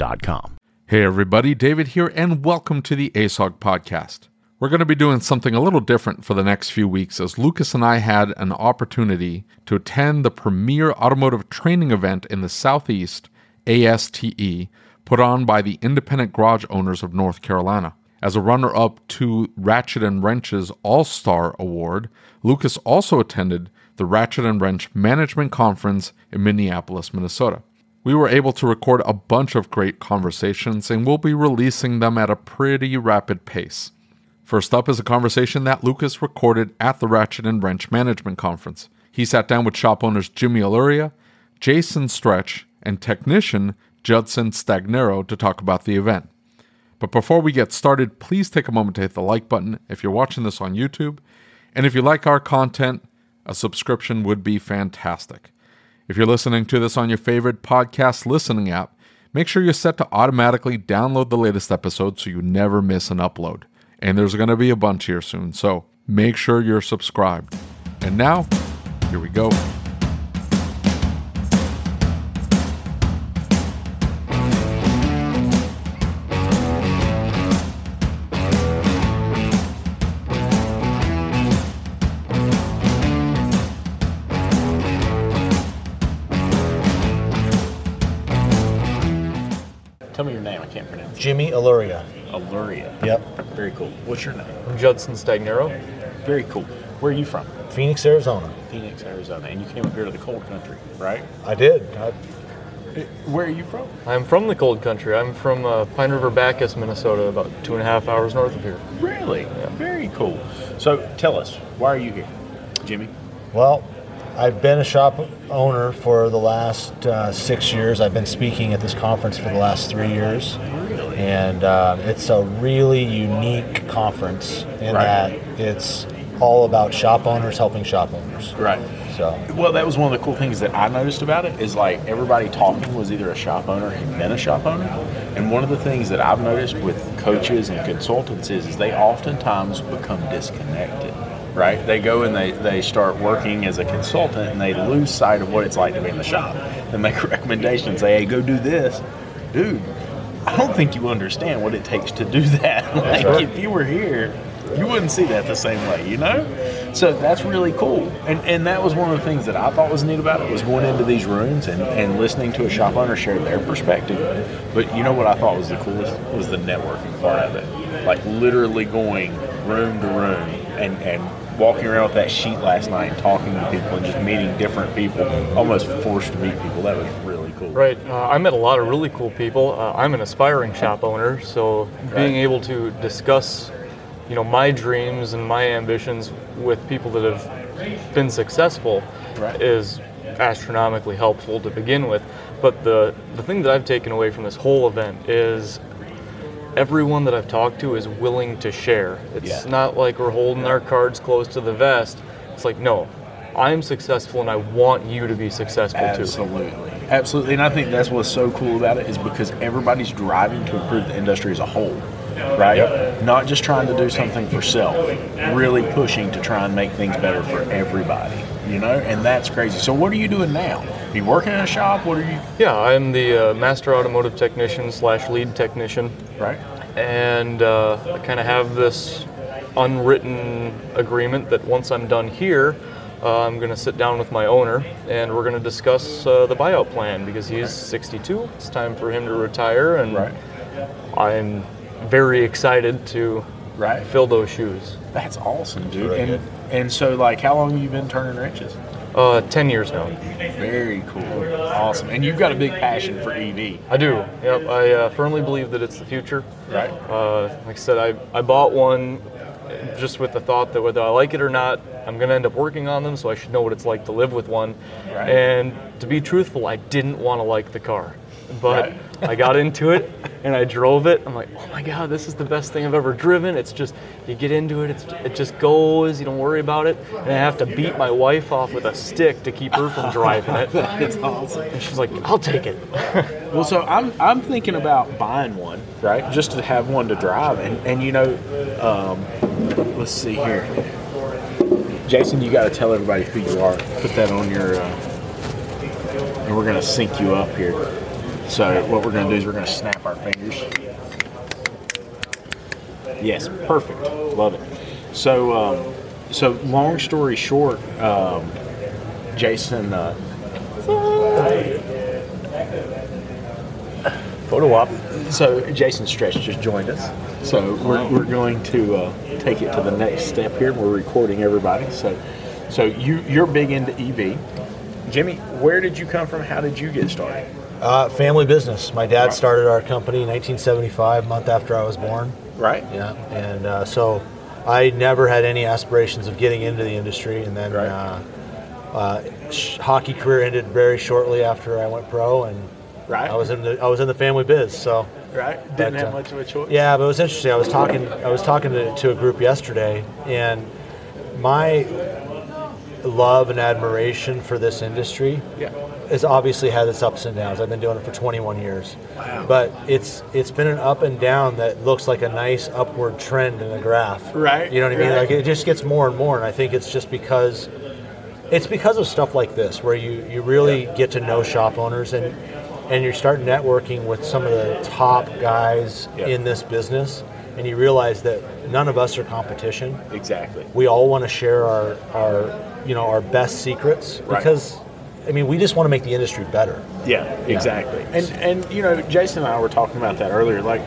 Getshopware.com. Hey everybody, David here, and welcome to the ASOG podcast. We're going to be doing something a little different for the next few weeks as Lucas and I had an opportunity to attend the premier automotive training event in the Southeast, ASTE, put on by the Independent Garage Owners of North Carolina. As a runner up to Ratchet and Wrench's All Star Award, Lucas also attended the Ratchet and Wrench Management Conference in Minneapolis, Minnesota. We were able to record a bunch of great conversations and we'll be releasing them at a pretty rapid pace. First up is a conversation that Lucas recorded at the Ratchet and Wrench Management Conference. He sat down with shop owners Jimmy Alauria, Jason Stretch, and technician Judson Stagnero to talk about the event. But before we get started, please take a moment to hit the like button if you're watching this on YouTube. And if you like our content, a subscription would be fantastic. If you're listening to this on your favorite podcast listening app, make sure you're set to automatically download the latest episode so you never miss an upload. And there's going to be a bunch here soon, so make sure you're subscribed. And now, here we go. Jimmy Alauria. Alauria. Yep. Very cool. What's your name? I'm Judson Stagnero. Very cool. Where are you from? Phoenix, Arizona. Phoenix, Arizona. And you came up here to the cold country, right? I did. I, Where are you from? I'm from the cold country. I'm from uh, Pine River Backus, Minnesota, about two and a half hours north of here. Really? Very cool. So tell us, why are you here, Jimmy? well, I've been a shop owner for the last uh, six years. I've been speaking at this conference for the last three years. And uh, it's a really unique conference in Right. that it's all about shop owners helping shop owners. Right. So, Well, that was one of the cool things that I noticed about it is like everybody talking was either a shop owner had been a shop owner. And one of the things that I've noticed with coaches and consultants is, is they oftentimes become disconnected. Right? They go and they, they start working as a consultant and they lose sight of what it's like to be in the shop. They make recommendations, say, hey, go do this. Dude, I don't think you understand what it takes to do that. like if you were here, you wouldn't see that the same way, you know? So that's really cool. And and that was one of the things that I thought was neat about it was going into these rooms and, and listening to a shop owner share their perspective. But you know what I thought was the coolest was the networking part of it. Like literally going room to room and, and walking around with that sheet last night and talking to people and just meeting different people, almost forced to meet people. That was really cool. Right. Uh, I met a lot of really cool people. Uh, I'm an aspiring shop owner, so being able to discuss, you know, my dreams and my ambitions with people that have been successful Right. is astronomically helpful to begin with. But the the thing that I've taken away from this whole event is everyone that I've talked to is willing to share. It's Yeah. not like we're holding our cards close to the vest. It's like, no, I'm successful and I want you to be successful too. Absolutely. Absolutely. And I think that's what's so cool about it is because everybody's driving to improve the industry as a whole, right? Not just trying to do something for self, really pushing to try and make things better for everybody, you know? And that's crazy. So, what are you doing now? Are you working in a shop? What are you, Yeah, I'm the uh, master automotive technician slash lead technician, right? and uh, I kind of have this unwritten agreement that once I'm done here, uh, I'm going to sit down with my owner and we're going to discuss uh, the buyout plan because he's 62. It's time for him to retire, and Right. I'm very excited to Right. fill those shoes. That's awesome, dude. Very and, and so, like, how long have you been turning wrenches? Uh, 10 years now. Very cool. Awesome. And you've got a big passion for E EV, I do. Yep. I uh, firmly believe that it's the future. right? Uh, like I said, I, I bought one just with the thought that whether I like it or not, I'm going to end up working on them, so I should know what it's like to live with one. Right. And to be truthful, I didn't want to like the car. But Right. I got into it and I drove it. I'm like, oh my God, this is the best thing I've ever driven. It's just, you get into it, it's, it just goes, you don't worry about it. And I have to beat my wife off with a stick to keep her from driving it. That's awesome. And she's like, I'll take it. Well, so I'm, I'm thinking about buying one, right? Just to have one to drive. And, and you know, um, let's see here. Jason, you got to tell everybody who you are. Put that on your, uh, and we're to sync you up here. So what we're to do is we're to snap our fingers. Yes, perfect. Love it. So, um, so long story short, um, Jason, uh, Photo op. So Jason Stretch just joined us. So we're, we're going to uh, take it to the next step here. We're recording everybody. So so you you're big into EV. Jimmy, where did you come from? How did you get started? Uh, family business. My dad started our company in 1975, month after I was born. Right. Yeah, and uh, so I never had any aspirations of getting into the industry, and then Right. uh, uh, sh- hockey career ended very shortly after I went pro, and Right. I was in the I was in the family biz. So right. Didn't But, have uh, much of a choice. yeah, but it was interesting. I was talking I was talking to, to a group yesterday, and my love and admiration for this industry Yeah. has obviously had its ups and downs. I've been doing it for 21 years. Wow. But it's it's been an up and down that looks like a nice upward trend in the graph. Right, You know what I mean? right. Like it just gets more and more, and I think it's just because it's because of stuff like this where you you really get to know shop owners and and you start networking with some of the top guys Yeah. in this business and you realize that none of us are competition Exactly. we all want to share our, our you know our best secrets Right. because I mean we just want to make the industry better. Yeah. Exactly. And and you know, Jason and I were talking about that earlier. Like,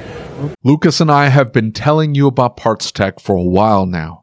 Lucas and I have been telling you about Parts Tech for a while now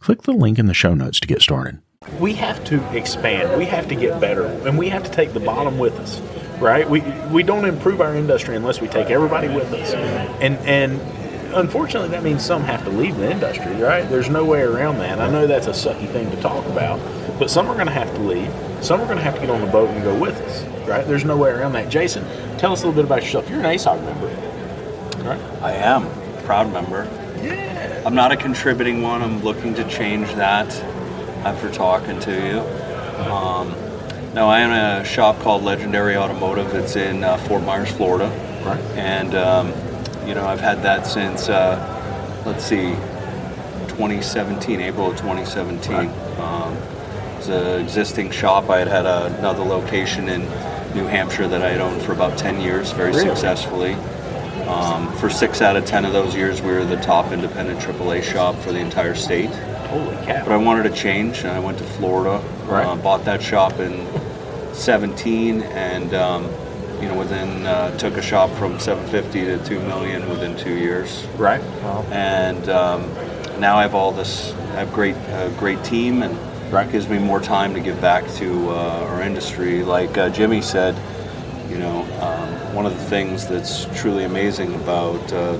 Click the link in the show notes to get started. we have to expand. We have to get better, and we have to take the bottom with us, right? We we don't improve our industry unless we take everybody with us. And and unfortunately, that means some have to leave the industry, right? There's no way around that. I know that's a sucky thing to talk about, but some are going to have to leave. Some are going to have to get on the boat and go with us, right? There's no way around that. Jason, tell us a little bit about yourself. You're an ASOG member, right? I am proud member. Yeah. I'm not a contributing one. I'm looking to change that after talking to you. Um, no, I am in a shop called Legendary Automotive. It's in uh, Fort Myers, Florida. Right. And, um, you know, I've had that since, uh, let's see, 2017, April of 2017. Right. Um, it's an existing shop. I had had another location in New Hampshire that I had owned for about 10 years, very Really? successfully. Um, for six out of 10 of those years, we were the top independent AAA shop for the entire state. Holy cow. But I wanted to change, and I went to Florida. Right. Uh, bought that shop in 17, and um, you know, within uh, took a shop from 750 to 2 million within two years. right. And um, now I have all this. I have great, a great team, and Right. gives me more time to give back to uh, our industry. Like uh, Jimmy said, you know, um, one of the things that's truly amazing about uh,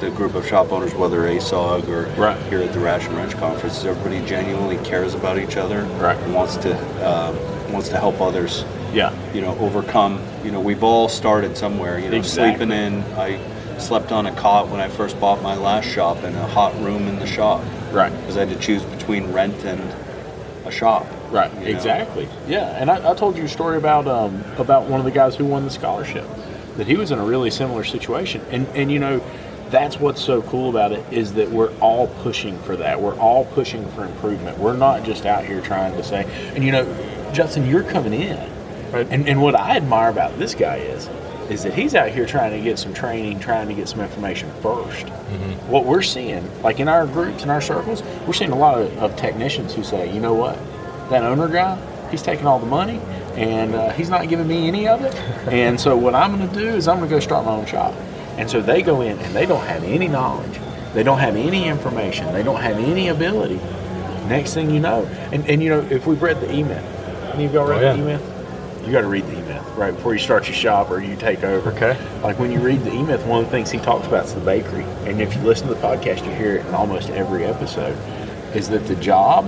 the group of shop owners, whether ASOG or Right. here at the Ratchet and Wrench Conference, is everybody genuinely cares about each other Right. and wants to uh, wants to help others. Yeah. You know, overcome. You know, we've all started somewhere. You know, Exactly. sleeping in. I slept on a cot when I first bought my last shop in a hot room in the shop Right. because I had to choose between rent and a shop. Right, you know? exactly. Yeah, and I, I told you a story about um, about one of the guys who won the scholarship. That he was in a really similar situation, and and you know, that's what's so cool about it is that we're all pushing for that. We're all pushing for improvement. We're not just out here trying to say. And you know, Judson, you're coming in, Right. and and what I admire about this guy is. Is that he's out here trying to get some training, trying to get some information 1st mm-hmm. What we're seeing, like in our groups, in our circles, we're seeing a lot of, of technicians who say, you know what, that owner guy, he's taking all the money and uh, he's not giving me any of it. and so what I'm going to do is I'm going to go start my own shop. And so they go in and they don't have any knowledge, they don't have any information, they don't have any ability. Next thing you know, and, and you know, if we've read the email, any of y'all read Oh, yeah. the email? You got to read the email right before you start your shop or you take over. Okay. Like when you read the email, one of the things he talks about is the bakery. And if you listen to the podcast, you hear it in almost every episode. Is that the job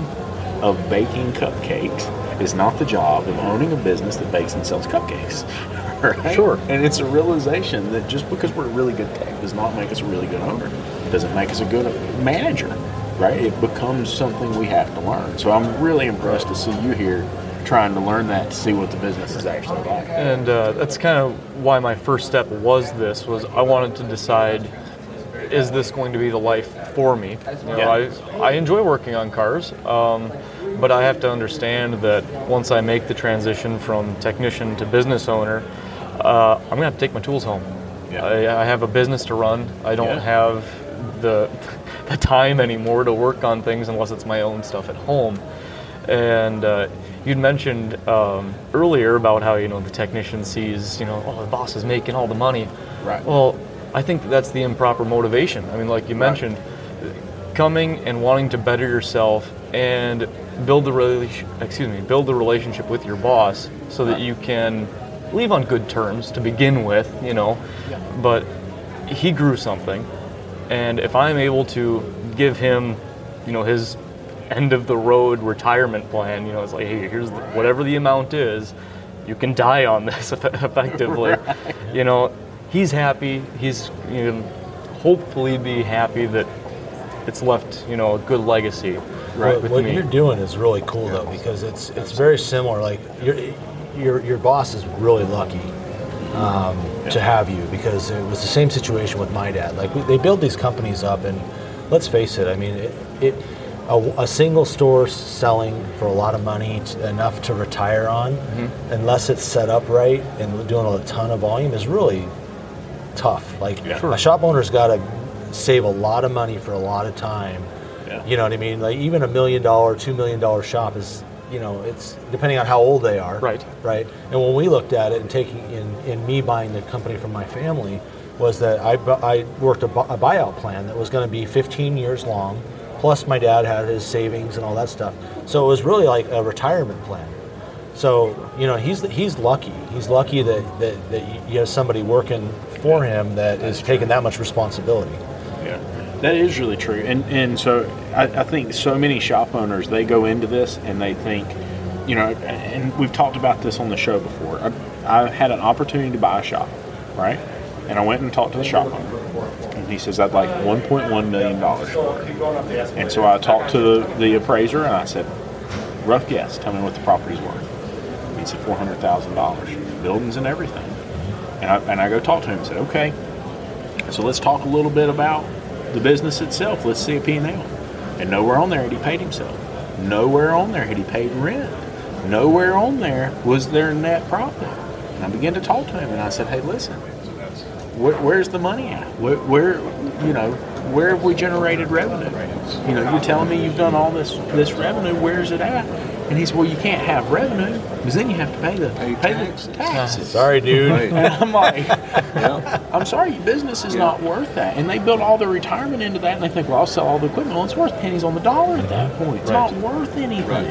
of baking cupcakes is not the job of owning a business that bakes and sells cupcakes. Right? Sure. And it's a realization that just because we're a really good tech does not make us a really good owner. It Doesn't make us a good manager. Right? It becomes something we have to learn. So I'm really impressed to see you here trying to learn that to see what the business is actually like. And uh, that's kind of why my first step was this was I wanted to decide is this going to be the life for me? You know, Yeah. I, I enjoy working on cars, um, but I have to understand that once I make the transition from technician to business owner, uh, I'm going to have to take my tools home. Yeah. I, I have a business to run. I don't Yeah. have the, the time anymore to work on things unless it's my own stuff at home. And uh, you'd mentioned um, earlier about how you know the technician sees you know oh the boss is making all the money. Right. Well, I think that's the improper motivation. I mean, like you mentioned, coming and wanting to better yourself and build the relation, excuse me, build the relationship with your boss so that you can leave on good terms to begin with. You know, but he grew something, and if I'm able to give him, you know, his end of the road retirement plan, you know, it's like, hey, here's the, whatever the amount is, you can die on this eff- effectively. You know, he's happy. He's you know, hopefully be happy that it's left, you know, a good legacy. What, with what me. you're doing is really cool though because it's it's very similar. Like your your your boss is really lucky um, to have you because it was the same situation with my dad. Like we, they build these companies up, and let's face it. I mean, it, it a, a single store selling for a lot of money t- enough to retire on, unless it's set up right and doing a ton of volume, is really tough. Like Yeah. A shop owner's got to save a lot of money for a lot of time. Yeah. You know what I mean? Like even a million dollar, two million dollar shop is, you know, it's depending on how old they are. Right. Right. And when we looked at it and taking in, in me buying the company from my family, was that I, I worked a, bu- a buyout plan that was going to be 15 years long. Plus, my dad had his savings and all that stuff. So it was really like a retirement plan. So you know he's he's lucky. He's lucky that, that, that you have somebody working for him that is taking that much responsibility. Yeah, that is really true. And and so I, I think so many shop owners they go into this and they think, you know, and we've talked about this on the show before. I, I had an opportunity to buy a shop, right? And I went and talked to the shop owner, and he says I'd like 1.1 million dollars for it. And so I talked to the, the appraiser and I said, rough guess, tell me what the property's worth. He said four hundred thousand dollars, buildings and everything. And I, and I go talk to him and said, okay, so let's talk a little bit about the business itself. Let's see a P&L. And nowhere on there had he paid himself. Nowhere on there had he paid rent. Nowhere on there was there net profit. And I began to talk to him and I said, hey, listen, where, where's the money at? Where, where, you know, where have we generated revenue? You know, you're telling me you've done all this this revenue. Where's it at? And he said, well, you can't have revenue because then you have to pay the pay, taxes. the taxes. Oh, sorry, dude. And I'm like, Yeah. I'm sorry, your business is not worth that. And they build all their retirement into that, and they think, well, I'll sell all the equipment. Well, it's worth pennies on the dollar at that point. It's not worth anything. Right.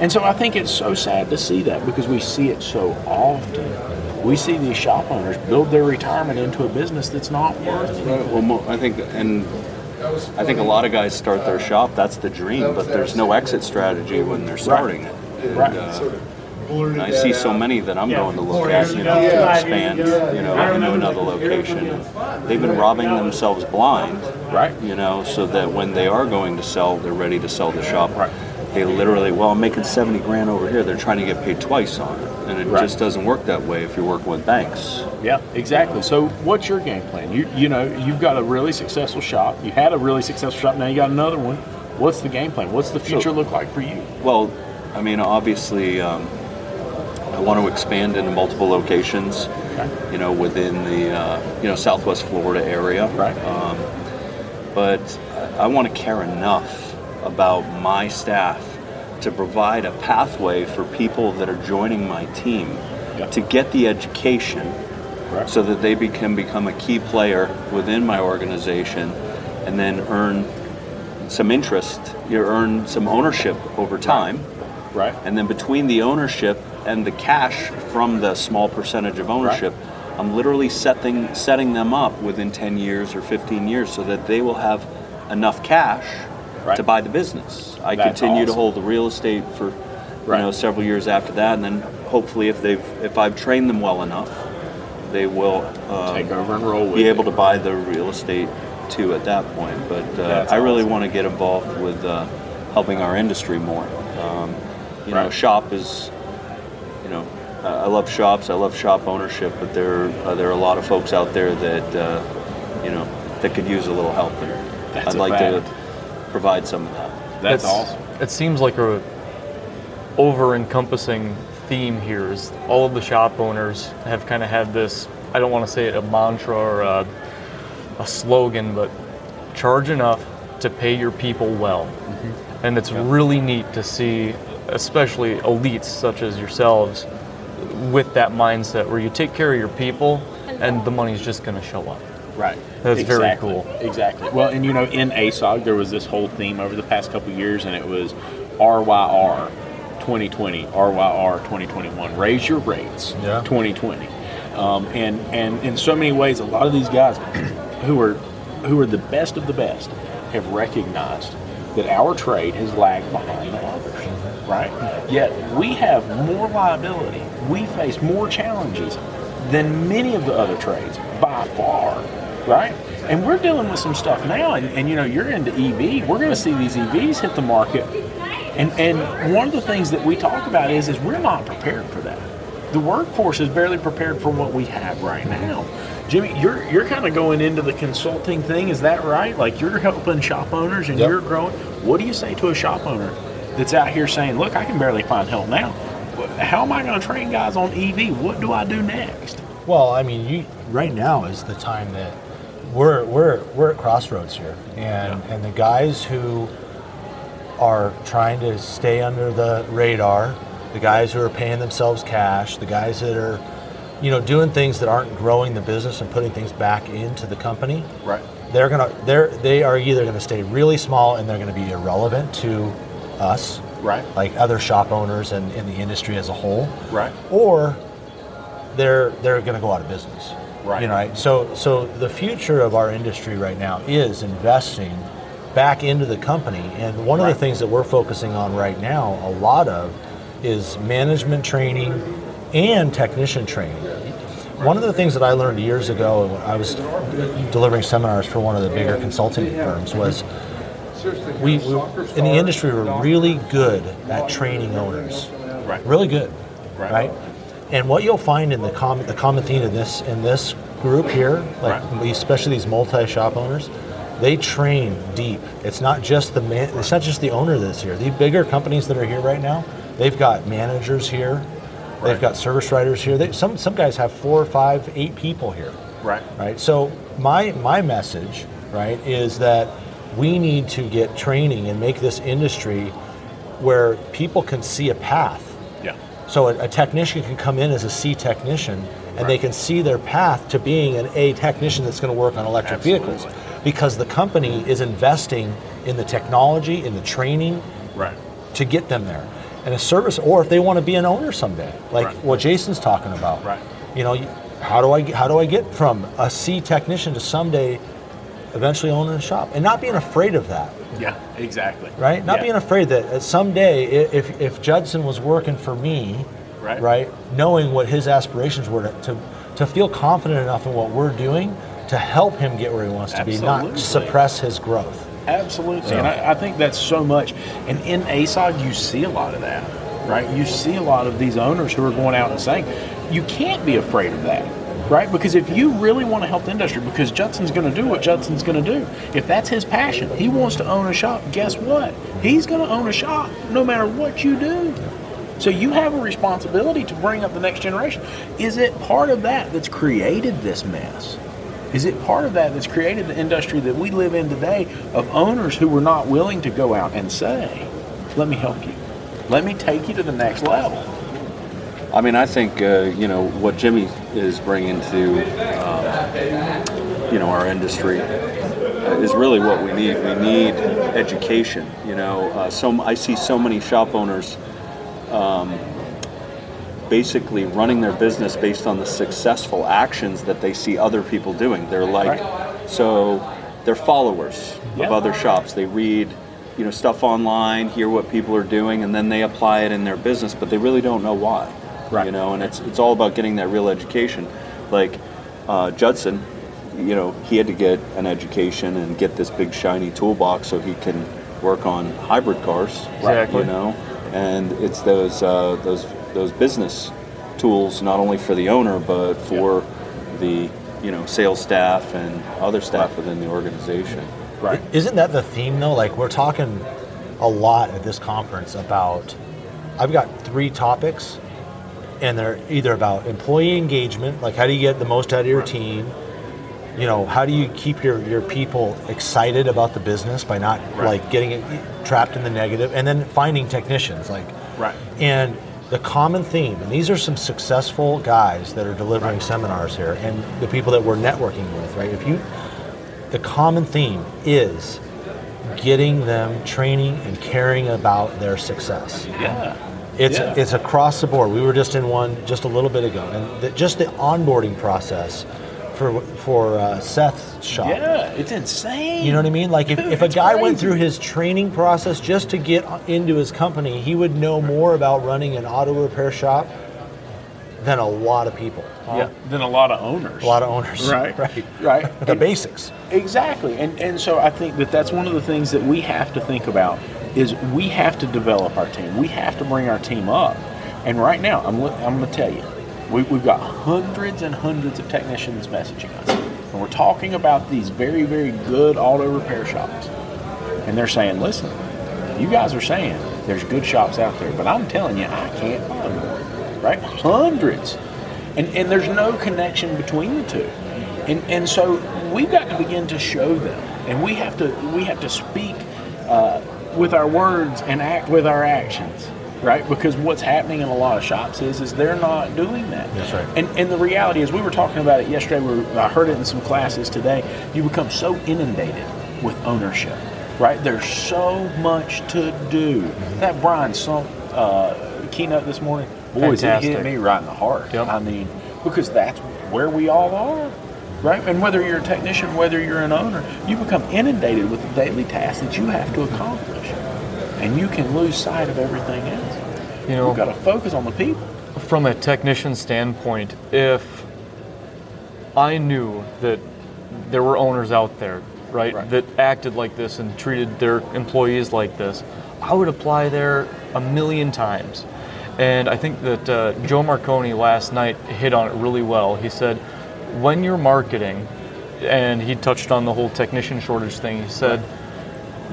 And so I think it's so sad to see that because we see it so often. We see these shop owners build their retirement into a business that's not worth it. Right, Well, I think, and I think a lot of guys start their shop. That's the dream, but there's no exit strategy when they're starting it. And, Right. uh, and I see so many that I'm going to look at, you know, to expand, you know, into another location. They've been robbing themselves blind, Right. you know, so that when they are going to sell, they're ready to sell the shop. Right. They literally, well, I'm making 70 grand over here. They're trying to get paid twice on it. And it Right. just doesn't work that way if you're working with banks. Yeah, exactly. So, what's your game plan? You you know, you've got a really successful shop. You had a really successful shop. Now you got another one. What's the game plan? What's the future look like for you? Well, I mean, obviously, um, I want to expand into multiple locations. Okay. You know, within the uh, you know Southwest Florida area. Right. Um, but I want to care enough about my staff to provide a pathway for people that are joining my team Yeah. to get the education Right. so that they be- can become a key player within my organization and then earn some interest, you earn some ownership over time. Right. And then between the ownership and the cash from the small percentage of ownership, I'm literally setting setting them up within 10 years or 15 years so that they will have enough cash Right. to buy the business. I That's continue to hold the real estate for you Right. know several years after that, and then hopefully if they've if I've trained them well enough, they will um, Take over and roll with be it. able to buy the real estate too at that point. But uh, I really awesome. want to get involved with uh, helping our industry more. Um, you know, shop is, you know, I love shops. I love shop ownership, but there uh, there are a lot of folks out there that uh, you know that could use a little help, there. That's I'd like to fact. Provide some of that. That's It's- awesome. It seems like a over-encompassing theme here is all of the shop owners have kind of had this. I don't want to say it a mantra or a, a slogan, but charge enough to pay your people well. Mm-hmm. And it's really neat to see, especially elites such as yourselves, with that mindset where you take care of your people and the money's just going to show up. Right. That's very Exactly. cool. Exactly. Well, and you know, in ASOG, there was this whole theme over the past couple years, and it was RYR 2020, RYR 2021. Raise your rates Yeah. 2020. Um, and and in so many ways, a lot of these guys who are who are the best of the best have recognized that our trade has lagged behind the others. Right? Yet we have more liability. We face more challenges than many of the other trades by far. Right? And we're dealing with some stuff now, and, and you know, you're into EV. We're going to see these EVs hit the market, and and one of the things that we talk about is is we're not prepared for that. The workforce is barely prepared for what we have right now. Jimmy, you're you're kind of going into the consulting thing, is that right? Like you're helping shop owners and Yep. you're growing. What do you say to a shop owner that's out here saying, "Look, I can barely find help now. How am I going to train guys on EV? What do I do next?" Well, I mean, you right now is the time that we're we're we're at crossroads here, and and the guys who are trying to stay under the radar, the guys who are paying themselves cash, the guys that are, you know, doing things that aren't growing the business and putting things back into the company. Right. They're gonna they're they are either gonna stay really small and they're gonna be irrelevant to us, Right. like other shop owners and in the industry as a whole Right. or they're they're going to go out of business. Right. You know, right? So, so the future of our industry right now is investing back into the company. And one of the things that we're focusing on right now, a lot of, is management training and technician training. One of the things that I learned years ago, when I was delivering seminars for one of the bigger consulting firms, was we, we in the industry we're really good at training owners. Right. Really good. Right. Right. And what you'll find in the common the common theme in this in this group here, like Right. especially these multi shop owners, they train deep. It's not just the man. It's not just the owner that's here. The bigger companies that are here right now, they've got managers here. They've got service writers here. They, some some guys have four, five, eight people here Right. right? So my my message, right, is that we need to get training and make this industry where people can see a path. So a, a technician can come in as a C technician, and they can see their path to being an A technician that's going to work on electric Absolutely. vehicles, because the company is investing in the technology, in the training, Right. to get them there. And a service, or if they want to be an owner someday, like Right. what Jason's talking about. Right. You know, how do I how do I get from a C technician to someday eventually owning a shop and not being afraid of that, Yeah. Exactly. right? Not Yeah. being afraid that uh, someday if if Judson was working for me, Right. right, knowing what his aspirations were to, to to feel confident enough in what we're doing to help him get where he wants to be, not suppress his growth. Absolutely, So- and I, I think that's so much. And in ASOG, you see a lot of that, right? You see a lot of these owners who are going out and saying, "You can't be afraid of that." Right, because if you really want to help the industry, because Judson's going to do what Judson's going to do. If that's his passion, he wants to own a shop. Guess what? He's going to own a shop, no matter what you do. So you have a responsibility to bring up the next generation. Is it part of that that's created this mess? Is it part of that that's created the industry that we live in today of owners who were not willing to go out and say, let me help you. Let me take you to the next level. I mean, I think uh, you know what Jimmy is bringing to um, you know our industry uh, is really what we need. We need education. You know, uh, so I see so many shop owners um, basically running their business based on the successful actions that they see other people doing. They're like, so they're followers Yeah. of other shops. They read, you know, stuff online, hear what people are doing, and then they apply it in their business, but they really don't know why. Right. You know, and it's it's all about getting that real education. Like uh, Judson, you know, he had to get an education and get this big shiny toolbox so he can work on hybrid cars. Exactly. You know, and it's those uh, those those business tools not only for the owner but for the you know sales staff and other staff within the organization. Right. Isn't that the theme though? Like we're talking a lot at this conference about I've got three topics and they're either about employee engagement, like how do you get the most out of your team? You know, how do you keep your, your people excited about the business by not like getting it trapped in the negative and then finding technicians like Right. and the common theme, and these are some successful guys that are delivering seminars here, and the people that we're networking with, right? If you, the common theme is getting them training and caring about their success. Yeah. It's Yeah. it's across the board. We were just in one just a little bit ago, and the, just the onboarding process for for uh, Seth's shop. Yeah, it's insane. You know what I mean? Like if, Dude, if a it's guy went through his training process just to get into his company, he would know more about running an auto repair shop than a lot of people. Yeah, than a lot of owners. A lot of owners. Right. Right. Right. The basics. Exactly, and and so I think that that's one of the things that we have to think about is we have to develop our team. We have to bring our team up. And right now, I'm I'm going to tell you, we, we've got hundreds and hundreds of technicians messaging us, and we're talking about these very very good auto repair shops, and they're saying, listen, you guys are saying there's good shops out there, but I'm telling you, I can't find one. Right? Hundreds. And, and there's no connection between the two. And, and so we've got to begin to show them. And we have to, we have to speak uh, with our words and act with our actions. Right? Because what's happening in a lot of shops is, is they're not doing that. That's right. And, and the reality is, we were talking about it yesterday. We were, I heard it in some classes today. You become so inundated with ownership, right? There's so much to do. That Brian Sump uh, keynote this morning, boys, it hit me right in the heart. Yep. I mean, because that's where we all are. Right? And whether you're a technician, whether you're an owner, you become inundated with the daily tasks that you have to accomplish. And you can lose sight of everything else. You know, You've got to focus on the people. from a technician standpoint, if I knew that there were owners out there, right, Right. that acted like this and treated their employees like this, I would apply there a million times. And I think that uh, Joe Marconi last night hit on it really well. He said, when you're marketing, and he touched on the whole technician shortage thing, he said,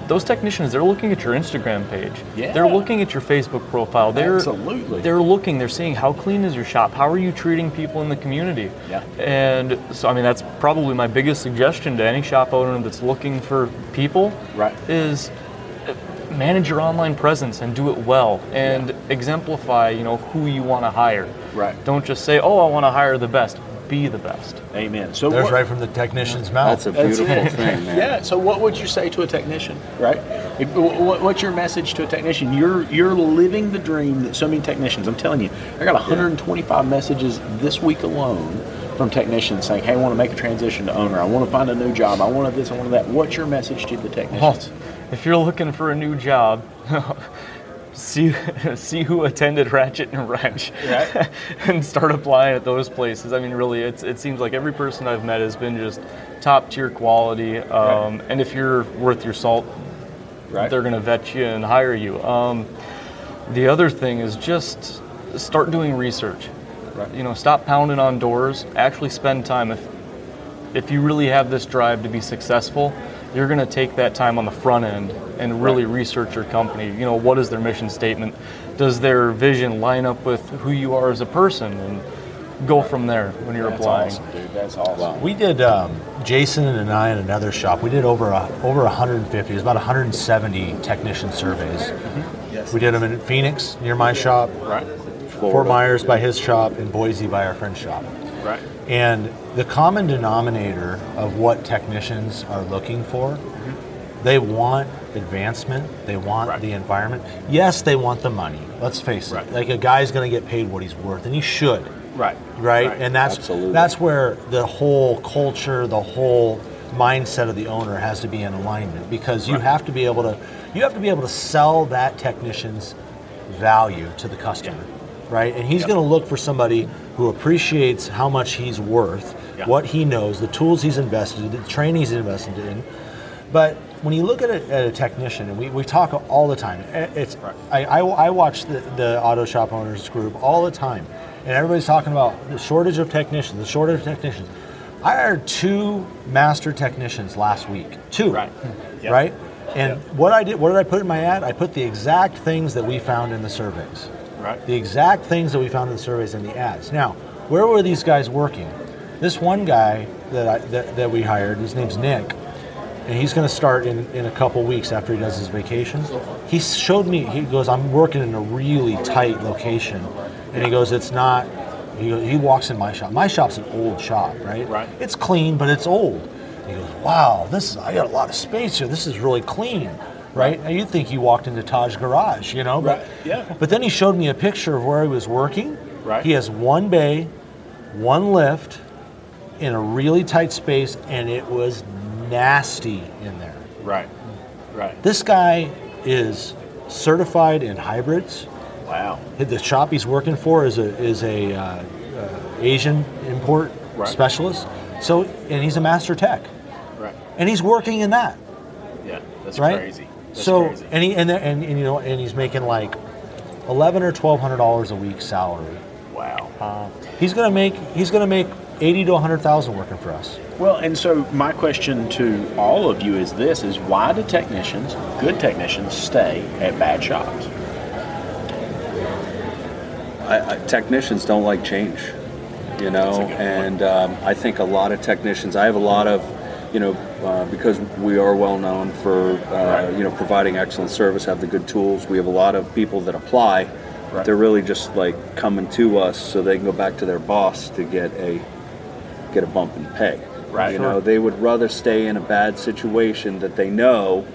those technicians, they're looking at your Instagram page. Yeah. They're looking at your Facebook profile. They're, Absolutely. They're looking, they're seeing how clean is your shop? How are you treating people in the community? Yeah. And so, I mean, that's probably my biggest suggestion to any shop owner that's looking for people Right. is uh, manage your online presence and do it well and exemplify, you know, who you want to hire. Right. Don't just say, "Oh, I want to hire the best." Be the best. Amen. So There's what- right from the technician's mouth. That's a beautiful it. thing, man. Yeah. So, what would you say to a technician, right? If- wh- wh- What's your message to a technician? You're you're living the dream that so many technicians. I'm telling you, I got 125 messages this week alone from technicians saying, "Hey, I want to make a transition to owner. I want to find a new job. I want this. I want that." What's your message to the technicians? If you're looking for a new job, see see who attended Ratchet and Wrench, Right. and start applying at those places. I mean, really, it's, it seems like every person I've met has been just top tier quality. Um, And if you're worth your salt, Right. they're going to vet you and hire you. Um, the other thing is just start doing research. Right. You know, stop pounding on doors. Actually, spend time. If if you really have this drive to be successful, you're going to take that time on the front end and really research your company. You know, what is their mission statement? Does their vision line up with who you are as a person? And go from there when you're That's applying. awesome, dude. That's awesome. We did um, Jason and I in another shop. We did over a, over 150. It was about 170 technician surveys. Yes. We did them in Phoenix near my shop, Right. Fort Myers by his shop, and Boise by our friend's shop. Right. And the common denominator of what technicians are looking for, mm-hmm. they want advancement, they want Right. the environment. Yes, they want the money. Let's face Right. it. Like a guy's going to get paid what he's worth, and he should Right. right? And that's Absolutely. that's where the whole culture, the whole mindset of the owner has to be in alignment because you have to be able to you have to be able to sell that technician's value to the customer, right? And he's Yep. going to look for somebody who appreciates how much he's worth, Yeah. what he knows, the tools he's invested in, the training he's invested in. But when you look at a, at a technician, and we, we talk all the time, eh, it's I, I, I watch the, the auto shop owners group all the time, and everybody's talking about the shortage of technicians, the shortage of technicians. I hired two master technicians last week. Two. Right. Yep. Right? And what I did, what did I put in my ad? I put the exact things that we found in the surveys. Right. The exact things that we found in the surveys and the ads. Now, where were these guys working? This one guy that I, that, that we hired, his name's Nick, and he's going to start in, in a couple weeks after he does his vacation. He showed me. He goes, "I'm working in a really tight location," and he goes, "It's not." He, goes, he walks in my shop. My shop's an old shop, right? Right. It's clean, but it's old. He goes, "Wow, this is. I got a lot of space here. This is really clean." Right? Now you'd think he walked into Taj Garage, you know? But, Right, yeah. But then he showed me a picture of where he was working. Right. He has one bay, one lift, in a really tight space, and it was nasty in there. Right. Right. This guy is certified in hybrids. Wow. The shop he's working for is a is a uh, uh, Asian import Right. specialist. So, and he's a master tech, Right. and he's working in that, Yeah. That's right? crazy. That's so, crazy. and he and, and and you know, and he's making like eleven or twelve hundred dollars a week salary. wow. He's gonna make he's gonna make eighty to hundred thousand working for us. Well, and so my question to all of you is this: is why do technicians, good technicians, stay at bad shops? I, I, technicians don't like change, you know, That's a good point. and um, I think a lot of technicians. I have a lot of, you know, uh, because we are well known for, uh, you know, providing excellent service, have the good tools. We have a lot of people that apply. Right. They're really just like coming to us so they can go back to their boss to get a get a bump in pay. Right. You Sure. know, they would rather stay in a bad situation that they know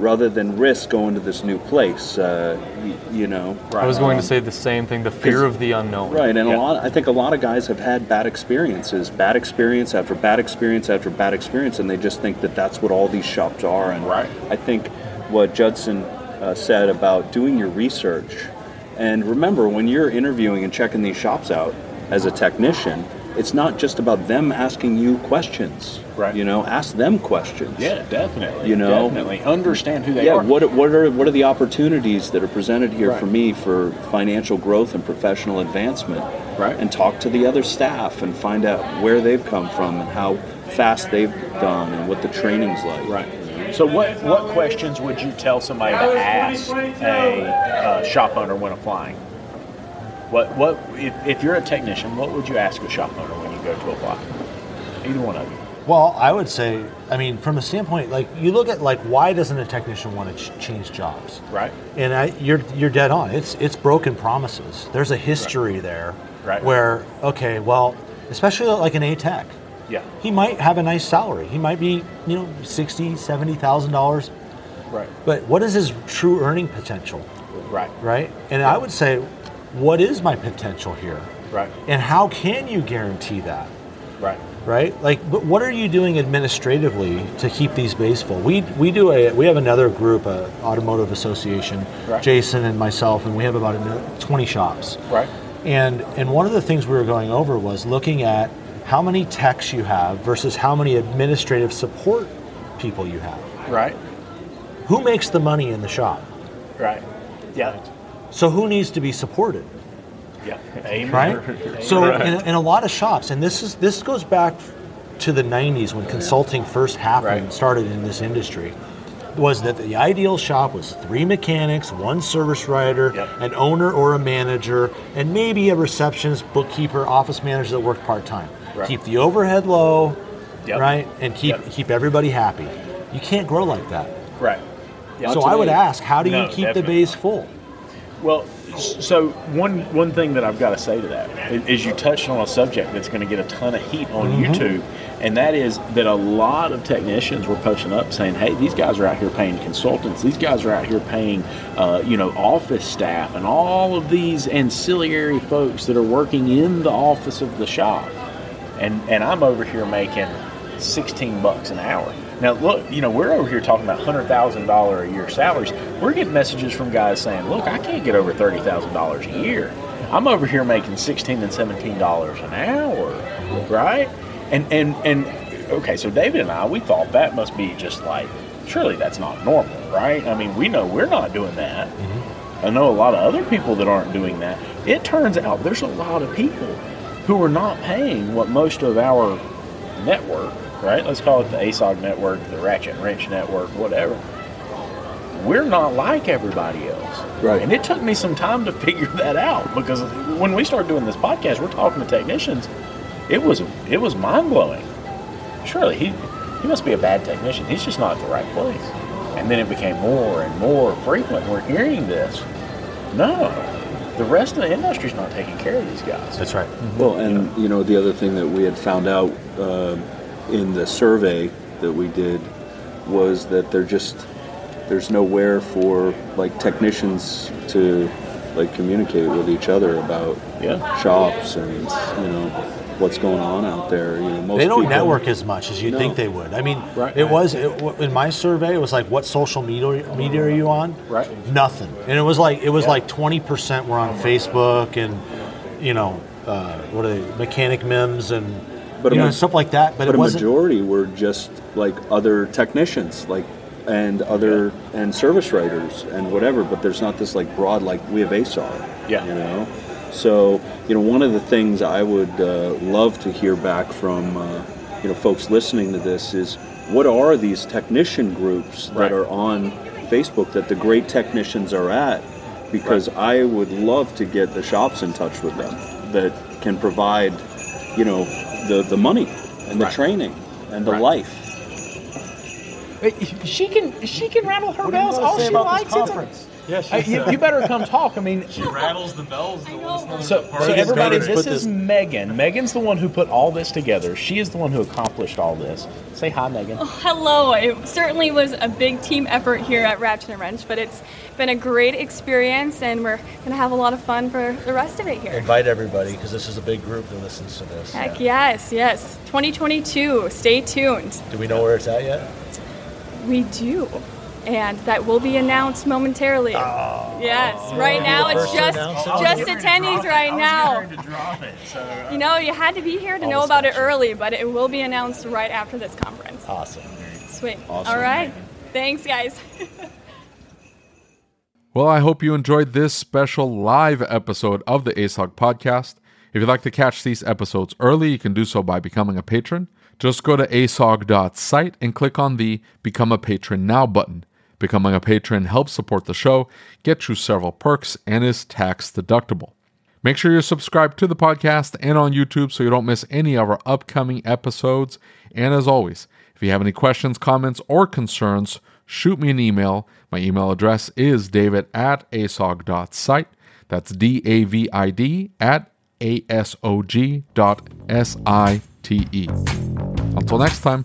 rather than risk going to this new place. Uh, y- you know, I was going to say the same thing. The fear of the unknown. Right, and Yeah. a lot. I think a lot of guys have had bad experiences, bad experience after bad experience after bad experience, and they just think that that's what all these shops are. And Right. I think what Judson uh, said about doing your research, and remember when you're interviewing and checking these shops out as a technician, it's not just about them asking you questions. Right. You know, ask them questions. Yeah, definitely. You know? definitely understand who they Yeah, are. Yeah. What, what are what are the opportunities that are presented here for me for financial growth and professional advancement? Right. And talk to the other staff and find out where they've come from and how fast they've done and what the training's like. Right. So, what what questions would you tell somebody to ask a uh, shop owner when applying? What what if, if you're a technician, what would you ask a shop owner when you go to apply? Either one of you. Well, I would say, I mean, from a standpoint, like you look at like why doesn't a technician want to ch- change jobs? Right. And I, you're you're dead on. It's it's broken promises. There's a history there, Right. where okay, well, especially like an A tech, Yeah. he might have a nice salary. He might be you know sixty, seventy thousand dollars, Right. but what is his true earning potential, Right. right? And I would say, what is my potential here, Right. and how can you guarantee that? Right. right? Like, but what are you doing administratively to keep these bays full? We we do a we have another group, a automotive association, Right. Jason and myself, and we have about 20 shops. Right. And and one of the things we were going over was looking at how many techs you have versus how many administrative support people you have. Right. Who makes the money in the shop? Right. Yeah. So who needs to be supported? Yeah. Amen. right? So in, in a lot of shops, and this is this goes back to the '90s when consulting first happened, Right. started in this industry, was that the ideal shop was three mechanics, one service writer, Yep. an owner or a manager, and maybe a receptionist, bookkeeper, office manager that worked part time. Right. Keep the overhead low, Yep. right, and keep Yep. keep everybody happy. You can't grow like that. Right. Yeah. so I would ask, how do you No, keep the base full? Well, so one one thing that I've got to say to that is, you touched on a subject that's going to get a ton of heat on Mm-hmm. YouTube, and that is that a lot of technicians were posting up saying, "Hey, these guys are out here paying consultants. These guys are out here paying, uh, you know, office staff and all of these ancillary folks that are working in the office of the shop, and and I'm over here making." 16 bucks an hour. Now, look, you know, we're over here talking about $100,000 a year salaries. We're getting messages from guys saying, look, I can't get over $30,000 a year. I'm over here making 16 and $17 an hour, right? And, and, and, okay, so David and I, we thought that must be just like, surely that's not normal, right? I mean, we know we're not doing that. Mm-hmm. I know a lot of other people that aren't doing that. It turns out there's a lot of people who are not paying what most of our network, right? Let's call it the ASOG network, the Ratchet and Wrench network, whatever. We're not like everybody else. Right. And it took me some time to figure that out because when we started doing this podcast, we're talking to technicians. It was it was mind blowing. Surely he he must be a bad technician. He's just not at the right place. And then it became more and more frequent. We're hearing this. No, the rest of the industry's not taking care of these guys. That's right. Well, and you know the other thing that we had found out uh, in the survey that we did was that there just there's nowhere for like technicians to like communicate with each other about Yeah. shops and you know what's going on out there. You know, most they don't people, network as much as you'd No. think they would. I mean, Right. it was it, in my survey. It was like, what social media media are you on? Right. Nothing. And it was like it was Yeah. like twenty percent were on Facebook and you know uh, what are they mechanic memes and But a you know ma- stuff like that. But, But it a majority were just like other technicians, like and other and service writers and whatever. But there's not this like broad like we have ASAR. Yeah. You know. So you know, one of the things I would uh, love to hear back from uh, you know folks listening to this is what are these technician groups that Right. are on Facebook that the great technicians are at? Because I would love to get the shops in touch with them that can provide, you know, the the money and the Right. training and the Right. life. She can she can rattle her What bells wanna all she likes. It's a- conference? Yeah, you, you better come talk. I mean, She rattles the bells to let know so, so everybody, this is this- Megan. Megan's the one who put all this together. She is the one who accomplished all this. Say hi, Megan. Oh, hello. It certainly was a big team effort here at Ratchet and Wrench, but it's been a great experience, and we're gonna have a lot of fun for the rest of it here. Invite everybody because this is a big group that listens to this. Heck yes, yes. 2022. Stay tuned. Do we know where it's at yet? We do, and that will be announced momentarily. yes. Right now, it's just just attendees right now. it. So You know, you had to be here to know about it early, but it will be announced right after this conference. Awesome. Sweet. Awesome. All right. Thanks, guys. Well, I hope you enjoyed this special live episode of the ASOG podcast. If you'd like to catch these episodes early, you can do so by becoming a patron. Just go to asog.site and click on the Become a Patron Now button. Becoming a patron helps support the show, gets you several perks, and is tax deductible. Make sure you're subscribed to the podcast and on YouTube so you don't miss any of our upcoming episodes. And as always, if you have any questions, comments, or concerns, shoot me an email. My email address is david at asog.site. That's D A V I D at A S O G dot S I T E. Until next time.